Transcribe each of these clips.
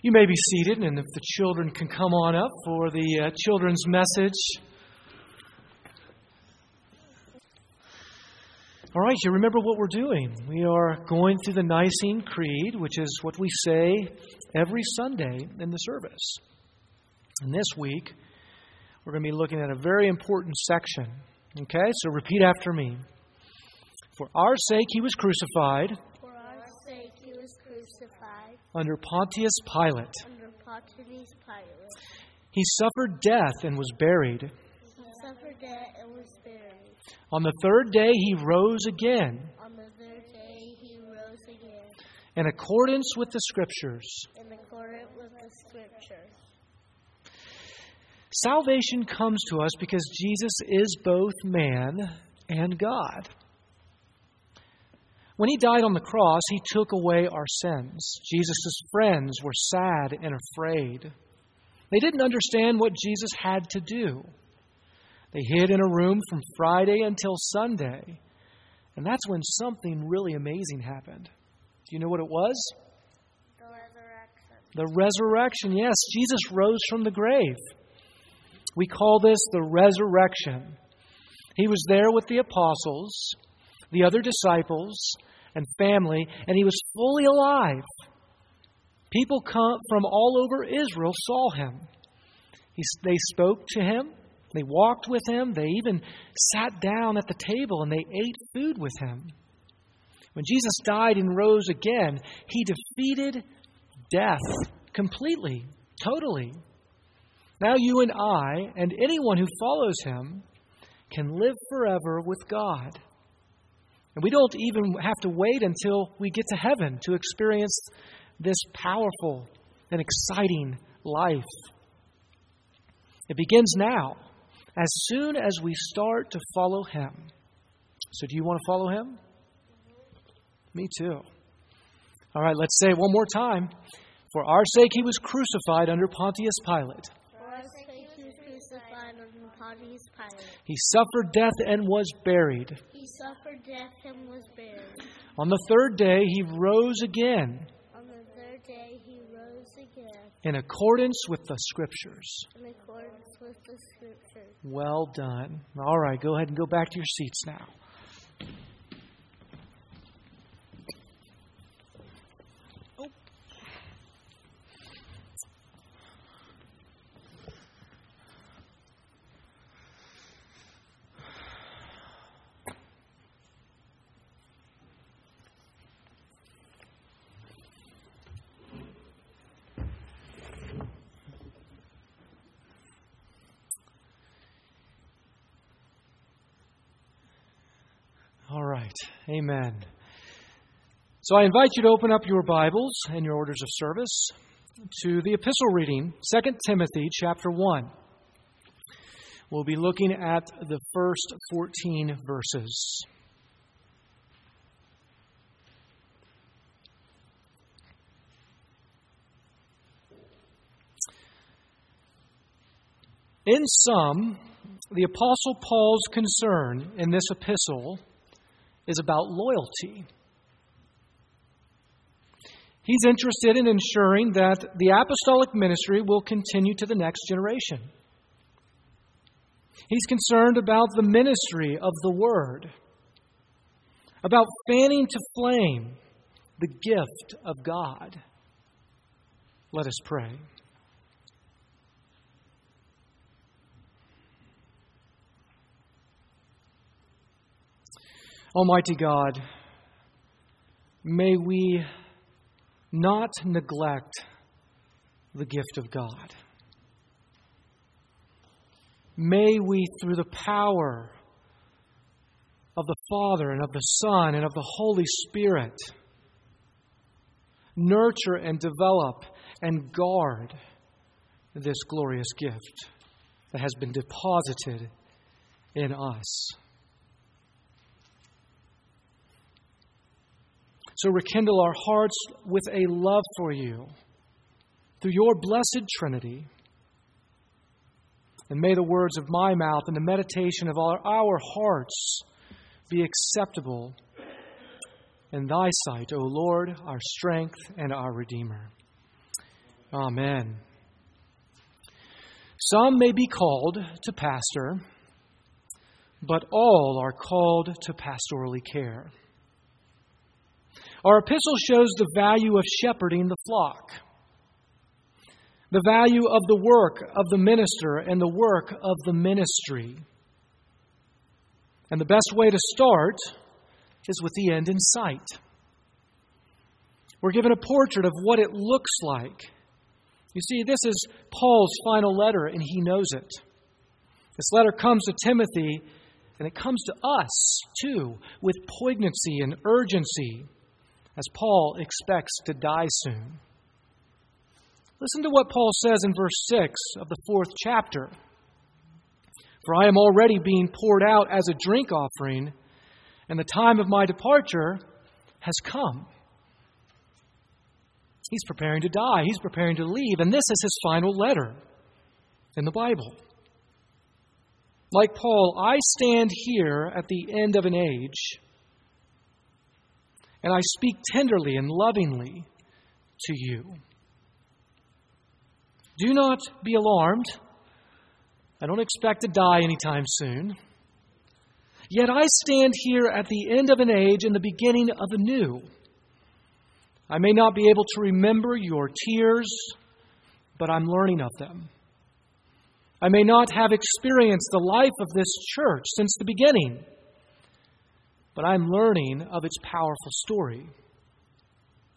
You may be seated, and if the children can come on up for the uh, children's message. All right, you remember what we're doing. We are going through the Nicene Creed, which is what we say every Sunday in the service. And this week, we're going to be looking at a very important section. Okay, so repeat after me. For our sake he was crucified. For our sake he was crucified. Under Pontius Pilate. Under Pontius Pilate. He suffered death and was buried. He suffered death and was buried. On the third day he rose again. On the third day he rose again. In accordance with the Scriptures. In accordance with the Scriptures. Salvation comes to us because Jesus is both man and God. When he died on the cross, he took away our sins. Jesus' friends were sad and afraid. They didn't understand what Jesus had to do. They hid in a room from Friday until Sunday. And that's when something really amazing happened. Do you know what it was? The resurrection. The resurrection, yes. Jesus rose from the grave. We call this the resurrection. He was there with the apostles, the other disciples, and family, and he was fully alive. People come from all over Israel saw him. He, they spoke to him, they walked with him, they even sat down at the table and they ate food with him. When Jesus died and rose again, he defeated death completely, totally. Now you and I, and anyone who follows him, can live forever with God. And we don't even have to wait until we get to heaven to experience this powerful and exciting life. It begins now, as soon as we start to follow Him. So, do you want to follow Him? Me too. All right, let's say it one more time. For our sake, He was crucified under Pontius Pilate. For our sake he was crucified Pontius Pilate. He suffered death and was buried. He suffered death and was buried. On the third day, he rose again On the third day he rose again in accordance with the Scriptures. in accordance with the Scriptures. Well done. All right, go ahead and go back to your seats now. All right. Amen. So I invite you to open up your Bibles and your orders of service to the epistle reading, 2 Timothy chapter 1. We'll be looking at the first 14 verses. In sum, the Apostle Paul's concern in this epistle is about loyalty. He's interested in ensuring that the apostolic ministry will continue to the next generation. He's concerned about the ministry of the Word, about fanning to flame the gift of God. Let us pray. Almighty God, may we not neglect the gift of God. May we, through the power of the Father and of the Son and of the Holy Spirit, nurture and develop and guard this glorious gift that has been deposited in us. So rekindle our hearts with a love for you through your blessed Trinity. And may the words of my mouth and the meditation of our, our hearts be acceptable in thy sight, O Lord, our strength and our Redeemer. Amen. Some may be called to pastor, but all are called to pastorally care. Our epistle shows the value of shepherding the flock, the value of the work of the minister and the work of the ministry. And the best way to start is with the end in sight. We're given a portrait of what it looks like. You see, this is Paul's final letter, and he knows it. This letter comes to Timothy, and it comes to us, too, with poignancy and urgency, as Paul expects to die soon. Listen to what Paul says in verse 6 of the fourth chapter. For I am already being poured out as a drink offering, and the time of my departure has come. He's preparing to die, he's preparing to leave, and this is his final letter in the Bible. Like Paul, I stand here at the end of an age, and I speak tenderly and lovingly to you. Do not be alarmed. I don't expect to die anytime soon. Yet I stand here at the end of an age and the beginning of a new. I may not be able to remember your tears, but I'm learning of them. I may not have experienced the life of this church since the beginning, but I'm learning of its powerful story.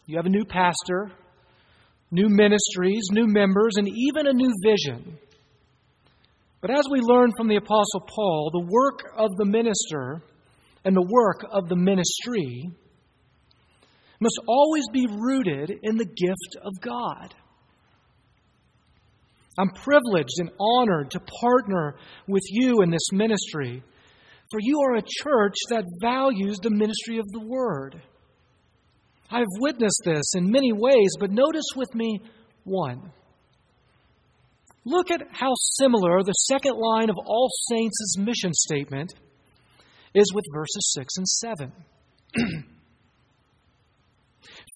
You have a new pastor, new ministries, new members, and even a new vision. But as we learn from the Apostle Paul, the work of the minister and the work of the ministry must always be rooted in the gift of God. I'm privileged and honored to partner with you in this ministry, for you are a church that values the ministry of the Word. I've witnessed this in many ways, but notice with me one. Look at how similar the second line of All Saints' mission statement is with verses 6 and 7.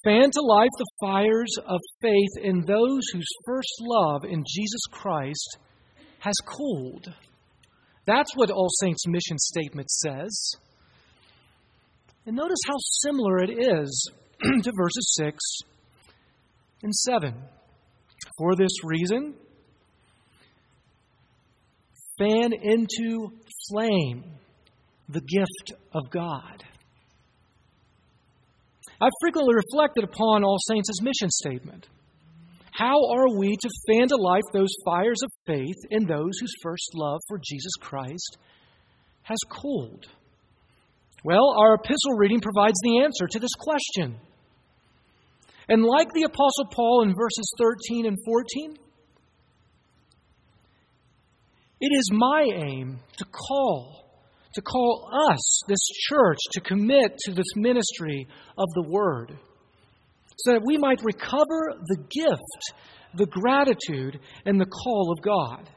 Fan to life the fires of faith in those whose first love in Jesus Christ has cooled. That's what All Saints' mission statement says. And notice how similar it is to verses 6 and 7. For this reason, fan into flame the gift of God. I've frequently reflected upon All Saints' mission statement. How are we to fan to life those fires of faith in those whose first love for Jesus Christ has cooled? Well, our epistle reading provides the answer to this question. And like the Apostle Paul in verses 13 and 14, it is my aim to call to call us, this church, to commit to this ministry of the Word, so that we might recover the gift, the gratitude, and the call of God.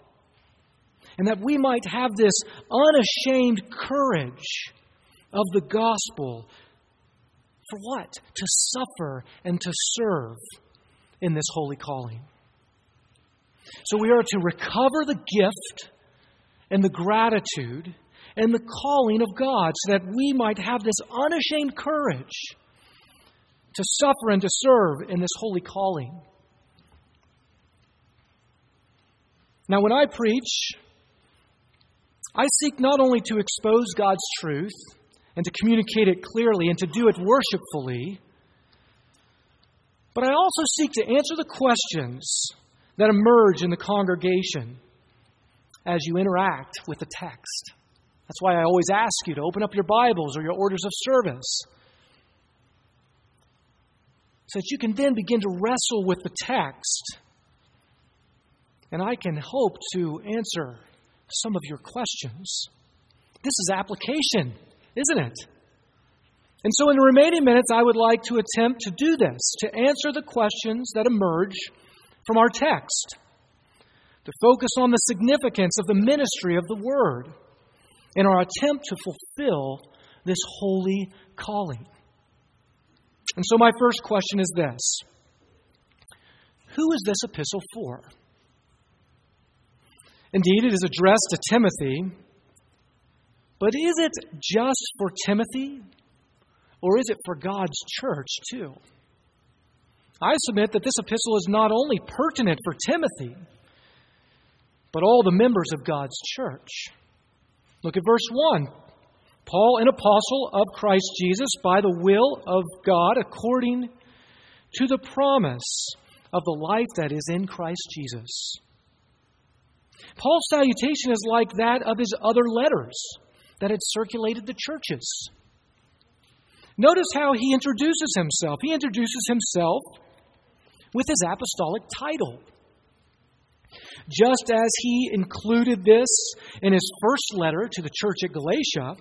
And that we might have this unashamed courage of the gospel. For what? To suffer and to serve in this holy calling. So we are to recover the gift and the gratitude and the calling of God so that we might have this unashamed courage to suffer and to serve in this holy calling. Now, when I preach, I seek not only to expose God's truth and to communicate it clearly and to do it worshipfully, but I also seek to answer the questions that emerge in the congregation as you interact with the text. That's why I always ask you to open up your Bibles or your orders of service so that you can then begin to wrestle with the text. And I can hope to answer some of your questions. This is application, isn't it? And so, in the remaining minutes, I would like to attempt to do this, to answer the questions that emerge from our text, to focus on the significance of the ministry of the Word in our attempt to fulfill this holy calling. And so, my first question is this who is this epistle for? Indeed, it is addressed to Timothy, but is it just for Timothy, or is it for God's church too? I submit that this epistle is not only pertinent for Timothy, but all the members of God's church. Look at verse 1. Paul, an apostle of Christ Jesus, by the will of God, according to the promise of the life that is in Christ Jesus. Paul's salutation is like that of his other letters that had circulated the churches. Notice how he introduces himself. He introduces himself with his apostolic title. Just as he included this in his first letter to the church at Galatia,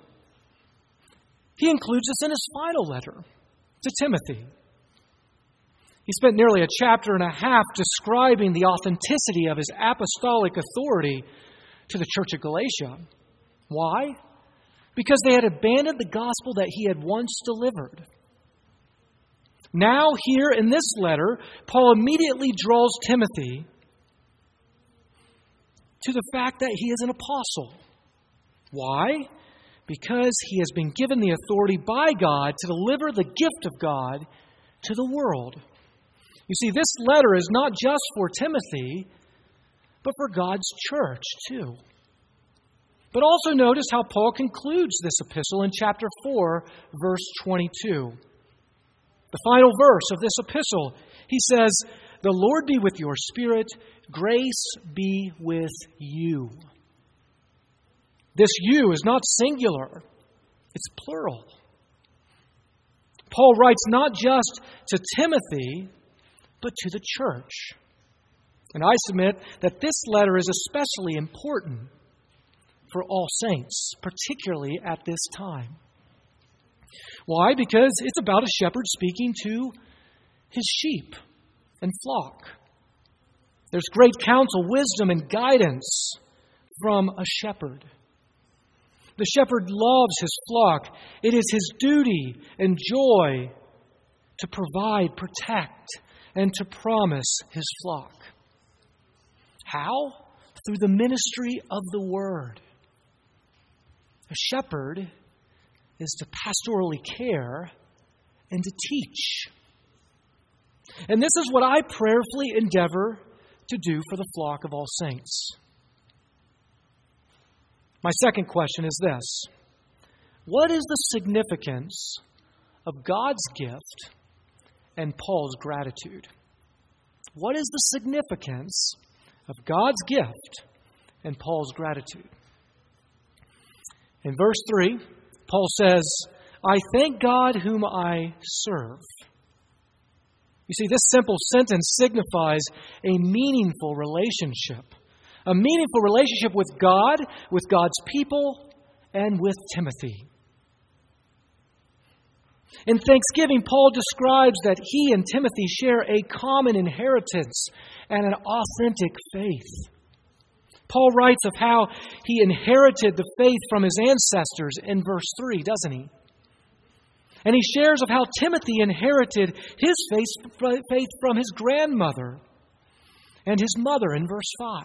he includes this in his final letter to Timothy. He spent nearly a chapter and a half describing the authenticity of his apostolic authority to the church of Galatia. Why? Because they had abandoned the gospel that he had once delivered. Now, here in this letter, Paul immediately draws Timothy to the fact that he is an apostle. Why? Because he has been given the authority by God to deliver the gift of God to the world. You see, this letter is not just for Timothy, but for God's church too. But also notice how Paul concludes this epistle in chapter 4, verse 22. The final verse of this epistle, he says, The Lord be with your spirit, grace be with you. This you is not singular, it's plural. Paul writes not just to Timothy, but to the church. And I submit that this letter is especially important for all saints, particularly at this time. Why? Because it's about a shepherd speaking to his sheep and flock. There's great counsel, wisdom, and guidance from a shepherd. The shepherd loves his flock. It is his duty and joy to provide, protect, and to promise his flock. How? Through the ministry of the word. A shepherd is to pastorally care and to teach. And this is what I prayerfully endeavor to do for the flock of all saints. My second question is this What is the significance of God's gift and Paul's gratitude. What is the significance of God's gift and Paul's gratitude? In verse 3, Paul says, I thank God whom I serve. You see, this simple sentence signifies a meaningful relationship. A meaningful relationship with God, with God's people, and with Timothy. In Thanksgiving, Paul describes that he and Timothy share a common inheritance and an authentic faith. Paul writes of how he inherited the faith from his ancestors in verse 3, doesn't he? And he shares of how Timothy inherited his faith from his grandmother and his mother in verse 5.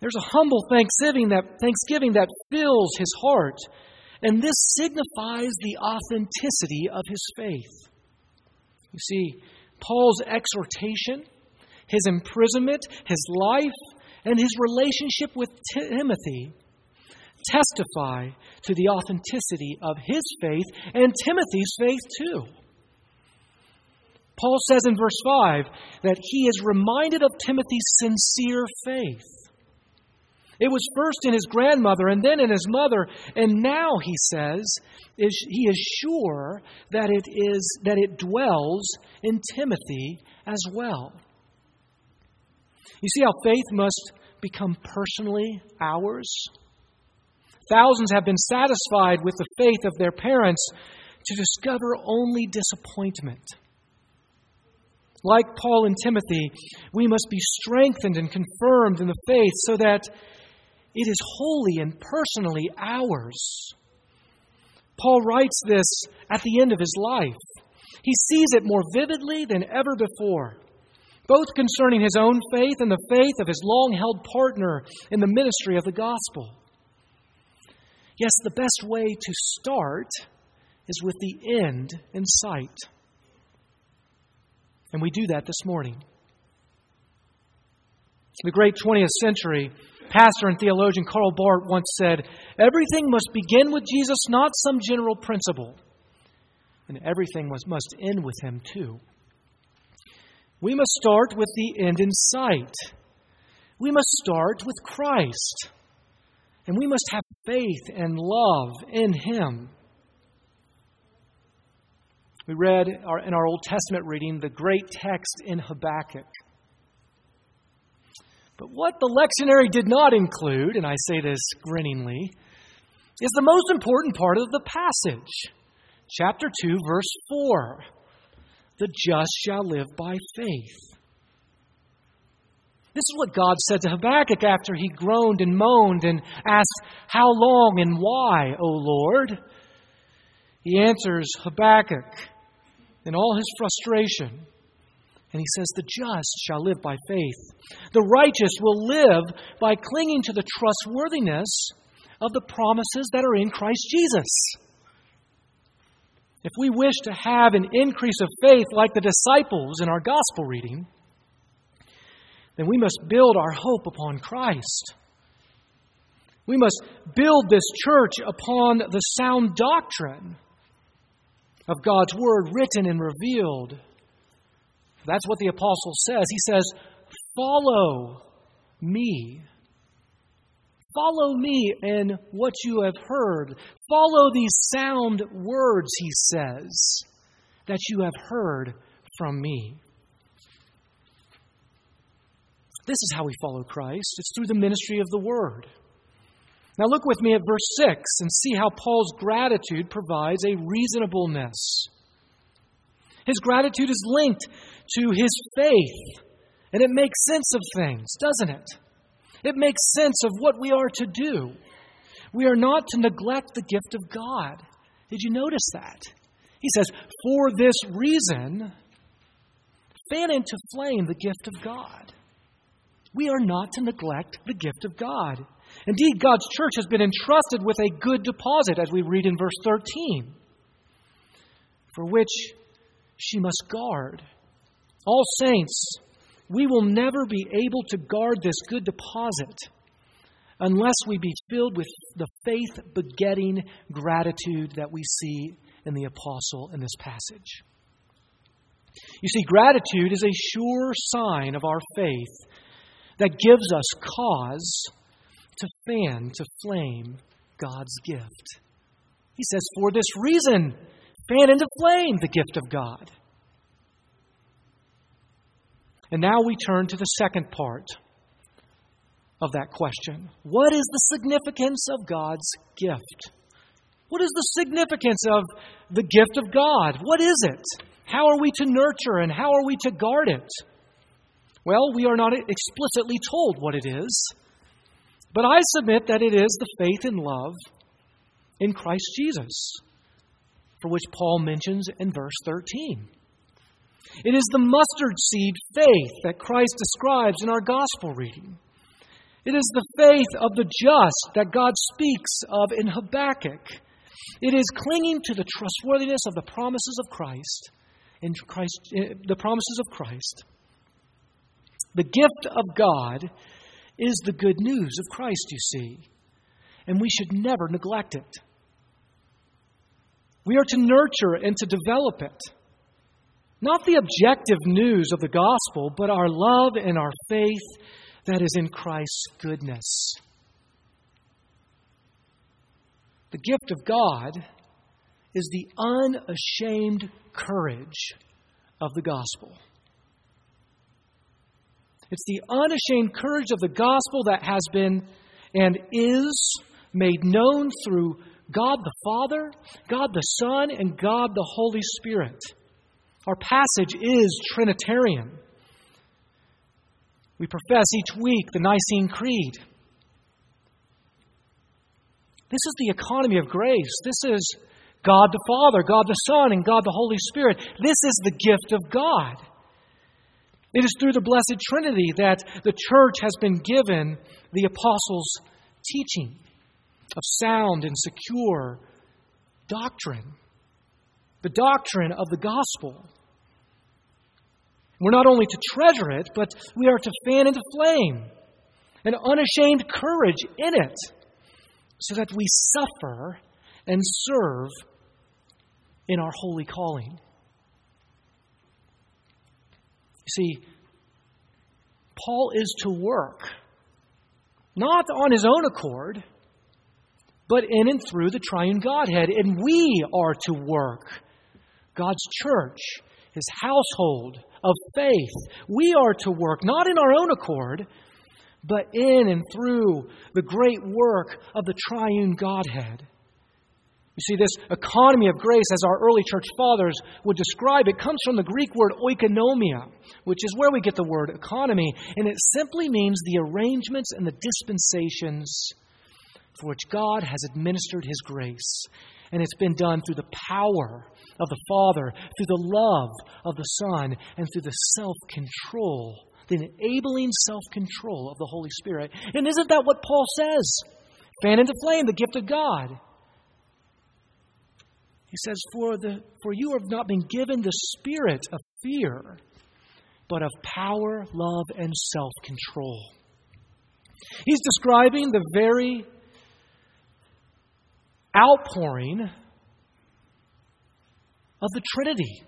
There's a humble thanksgiving that, thanksgiving that fills his heart and this signifies the authenticity of his faith. You see, Paul's exhortation, his imprisonment, his life, and his relationship with Timothy testify to the authenticity of his faith and Timothy's faith too. Paul says in verse 5 that he is reminded of Timothy's sincere faith. It was first in his grandmother and then in his mother, and now he says is, he is sure that it is that it dwells in Timothy as well. You see how faith must become personally ours? Thousands have been satisfied with the faith of their parents to discover only disappointment. Like Paul and Timothy, we must be strengthened and confirmed in the faith so that it is wholly and personally ours. Paul writes this at the end of his life. He sees it more vividly than ever before, both concerning his own faith and the faith of his long held partner in the ministry of the gospel. Yes, the best way to start is with the end in sight. And we do that this morning. The great 20th century pastor and theologian Karl Barth once said, Everything must begin with Jesus, not some general principle. And everything must, must end with him, too. We must start with the end in sight. We must start with Christ. And we must have faith and love in him. We read in our Old Testament reading the great text in Habakkuk. But what the lectionary did not include, and I say this grinningly, is the most important part of the passage. Chapter 2, verse 4. The just shall live by faith. This is what God said to Habakkuk after he groaned and moaned and asked, How long and why, O Lord? He answers Habakkuk in all his frustration. And he says, The just shall live by faith. The righteous will live by clinging to the trustworthiness of the promises that are in Christ Jesus. If we wish to have an increase of faith like the disciples in our gospel reading, then we must build our hope upon Christ. We must build this church upon the sound doctrine of God's Word written and revealed that's what the apostle says. He says, Follow me. Follow me in what you have heard. Follow these sound words, he says, that you have heard from me. This is how we follow Christ. It's through the ministry of the Word. Now, look with me at verse 6 and see how Paul's gratitude provides a reasonableness. His gratitude is linked to his faith. And it makes sense of things, doesn't it? It makes sense of what we are to do. We are not to neglect the gift of God. Did you notice that? He says, For this reason, fan into flame the gift of God. We are not to neglect the gift of God. Indeed, God's church has been entrusted with a good deposit, as we read in verse 13, for which she must guard all saints, we will never be able to guard this good deposit unless we be filled with the faith begetting gratitude that we see in the apostle in this passage. You see, gratitude is a sure sign of our faith that gives us cause to fan to flame God's gift. He says, For this reason, fan into flame the gift of God. And now we turn to the second part of that question What is the significance of God's gift? What is the significance of the gift of God? What is it? How are we to nurture and how are we to guard it? Well, we are not explicitly told what it is, but I submit that it is the faith and love in Christ Jesus, for which Paul mentions in verse 13. It is the mustard seed faith that Christ describes in our gospel reading. It is the faith of the just that God speaks of in Habakkuk. It is clinging to the trustworthiness of the promises of Christ in Christ eh, the promises of Christ. The gift of God is the good news of Christ, you see, and we should never neglect it. We are to nurture and to develop it. Not the objective news of the gospel, but our love and our faith that is in Christ's goodness. The gift of God is the unashamed courage of the gospel. It's the unashamed courage of the gospel that has been and is made known through God the Father, God the Son, and God the Holy Spirit. Our passage is Trinitarian. We profess each week the Nicene Creed. This is the economy of grace. This is God the Father, God the Son, and God the Holy Spirit. This is the gift of God. It is through the Blessed Trinity that the church has been given the apostles' teaching of sound and secure doctrine, the doctrine of the gospel. We're not only to treasure it, but we are to fan into flame an unashamed courage in it so that we suffer and serve in our holy calling. See, Paul is to work, not on his own accord, but in and through the triune Godhead. And we are to work. God's church, his household of faith, we are to work, not in our own accord, but in and through the great work of the triune Godhead. You see, this economy of grace, as our early church fathers would describe it, comes from the Greek word oikonomia, which is where we get the word economy, and it simply means the arrangements and the dispensations for which God has administered His grace. And it's been done through the power of the Father, through the love of the Son, and through the self control, the enabling self control of the Holy Spirit. And isn't that what Paul says? Fan into flame the gift of God. He says, for, the, for you have not been given the spirit of fear, but of power, love, and self control. He's describing the very outpouring of the Trinity.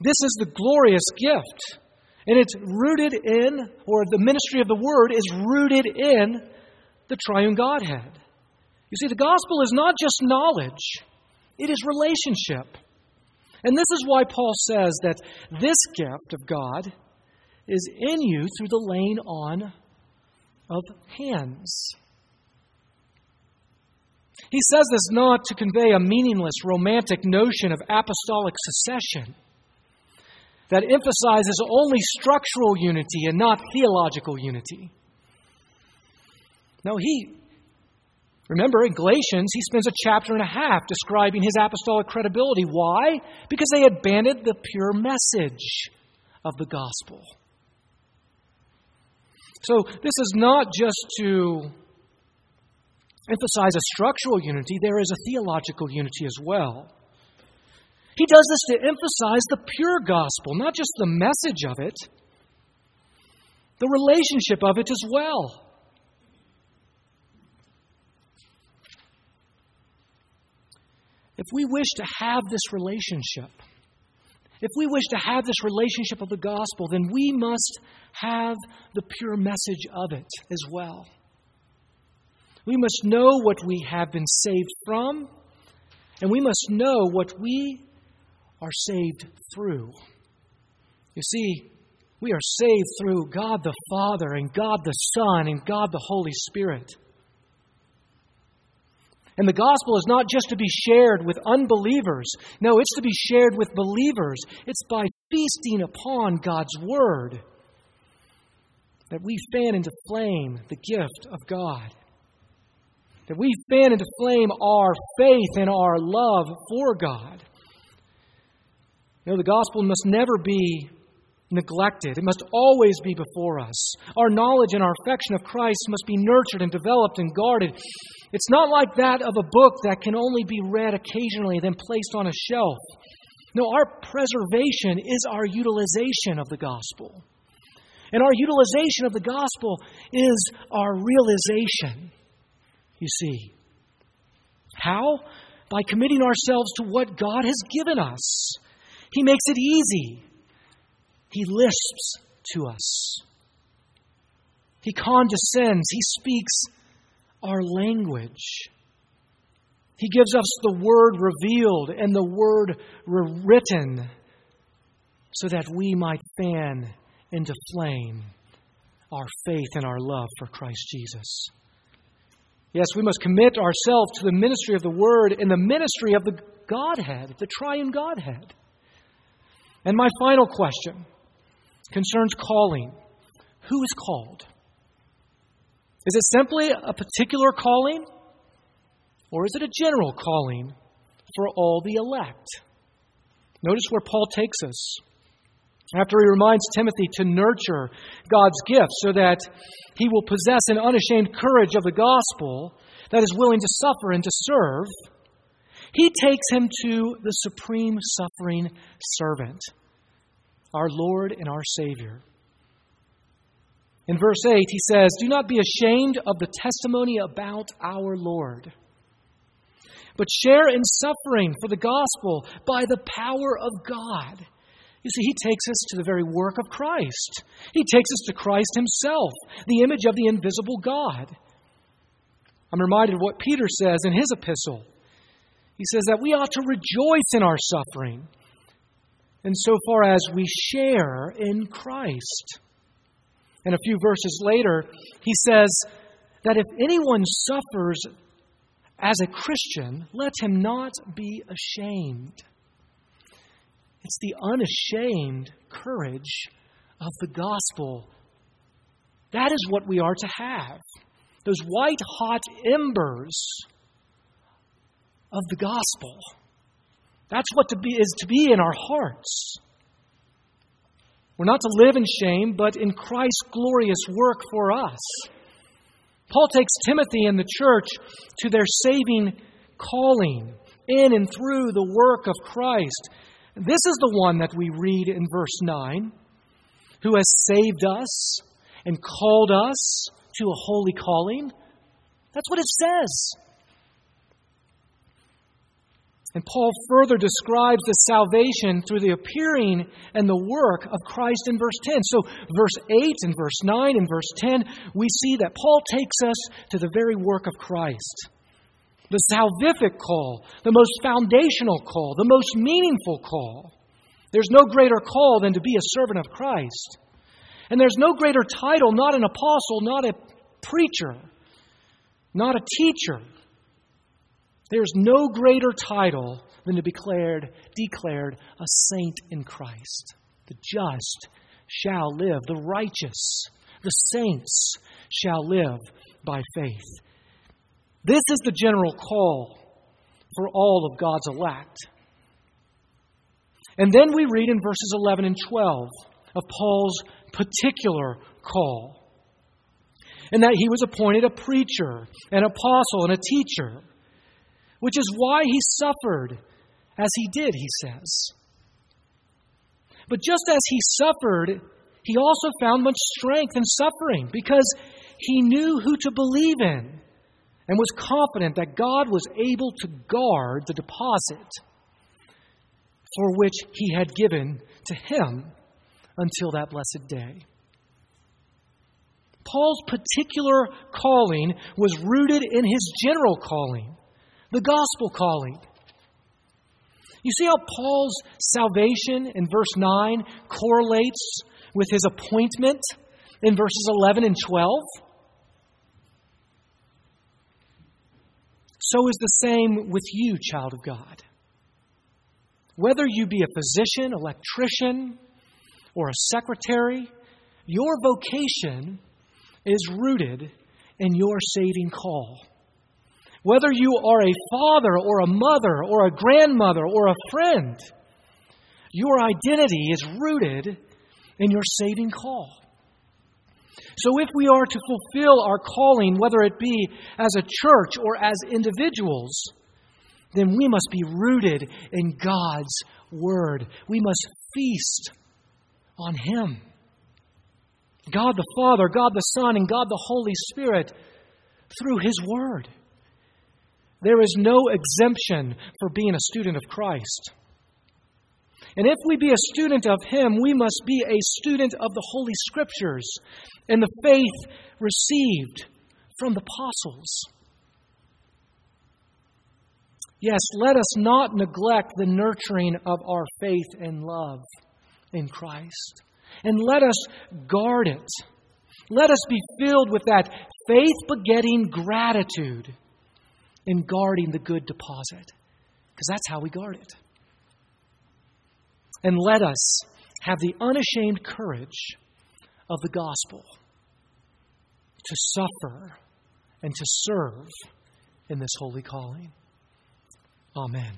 This is the glorious gift. And it's rooted in, or the ministry of the Word is rooted in the triune Godhead. You see, the gospel is not just knowledge, it is relationship. And this is why Paul says that this gift of God is in you through the laying on of hands. He says this not to convey a meaningless romantic notion of apostolic succession that emphasizes only structural unity and not theological unity. No, he Remember, in Galatians, he spends a chapter and a half describing his apostolic credibility. Why? Because they abandoned the pure message of the gospel. So, this is not just to emphasize a structural unity, there is a theological unity as well. He does this to emphasize the pure gospel, not just the message of it, the relationship of it as well. If we wish to have this relationship, if we wish to have this relationship of the gospel, then we must have the pure message of it as well. We must know what we have been saved from, and we must know what we are saved through. You see, we are saved through God the Father, and God the Son, and God the Holy Spirit. And the gospel is not just to be shared with unbelievers. No, it's to be shared with believers. It's by feasting upon God's word that we fan into flame the gift of God. That we fan into flame our faith and our love for God. You know, the gospel must never be neglected. It must always be before us. Our knowledge and our affection of Christ must be nurtured and developed and guarded. It's not like that of a book that can only be read occasionally, then placed on a shelf. No, our preservation is our utilization of the gospel. And our utilization of the gospel is our realization, you see. How? By committing ourselves to what God has given us. He makes it easy, He lisps to us, He condescends, He speaks our language. He gives us the word revealed and the word written so that we might fan into flame our faith and our love for Christ Jesus. Yes, we must commit ourselves to the ministry of the Word and the ministry of the Godhead, the triune Godhead. And my final question concerns calling. Who is called? Is it simply a particular calling? Or is it a general calling for all the elect. Notice where Paul takes us. After he reminds Timothy to nurture God's gift so that he will possess an unashamed courage of the gospel that is willing to suffer and to serve, he takes him to the supreme suffering servant, our Lord and our Savior. In verse 8, he says, Do not be ashamed of the testimony about our Lord, but share in suffering for the gospel by the power of God. You see, he takes us to the very work of Christ. He takes us to Christ himself, the image of the invisible God. I'm reminded of what Peter says in his epistle. He says that we ought to rejoice in our suffering, insofar as we share in Christ. And a few verses later, he says that if anyone suffers as a Christian, let him not be ashamed. It's the unashamed courage of the gospel. That is what we are to have. Those white hot embers of the gospel. That's what to be, is to be in our hearts. We're not to live in shame, but in Christ's glorious work for us. Paul takes Timothy and the church to their saving calling in and through the work of Christ. This is the one that we read in verse 9 who has saved us and called us to a holy calling. That's what it says. And Paul further describes the salvation through the appearing and the work of Christ in verse 10. So, verse 8 and verse 9 and verse 10, we see that Paul takes us to the very work of Christ. The salvific call, the most foundational call, the most meaningful call. There's no greater call than to be a servant of Christ. And there's no greater title, not an apostle, not a preacher, not a teacher there's no greater title than to be declared, declared a saint in Christ. The just shall live, the righteous, the saints shall live by faith. This is the general call for all of God's elect. And then we read in verses 11 and 12 of Paul's particular call. And that he was appointed a preacher, an apostle, and a teacher which is why he suffered as he did, he says. But just as he suffered, he also found much strength in suffering because he knew who to believe in and was confident that God was able to guard the deposit for which he had given to him until that blessed day. Paul's particular calling was rooted in his general calling the gospel calling. You see how Paul's salvation in verse 9 correlates with his appointment in verses 11 and 12? So is the same with you, child of God. Whether you be a physician, electrician, or a secretary, your vocation is rooted in your saving call. Whether you are a father or a mother or a grandmother or a friend, your identity is rooted in your saving call. So, if we are to fulfill our calling, whether it be as a church or as individuals, then we must be rooted in God's Word. We must feast on Him. God the Father, God the Son, and God the Holy Spirit through His Word. There is no exemption for being a student of Christ. And if we be a student of Him, we must be a student of the Holy Scriptures and the faith received from the apostles. Yes, let us not neglect the nurturing of our faith and love in Christ. And let us guard it. Let us be filled with that faith begetting gratitude in guarding the good deposit, because that's how we guard it. And let us have the unashamed courage of the gospel to suffer and to serve in this holy calling. Amen.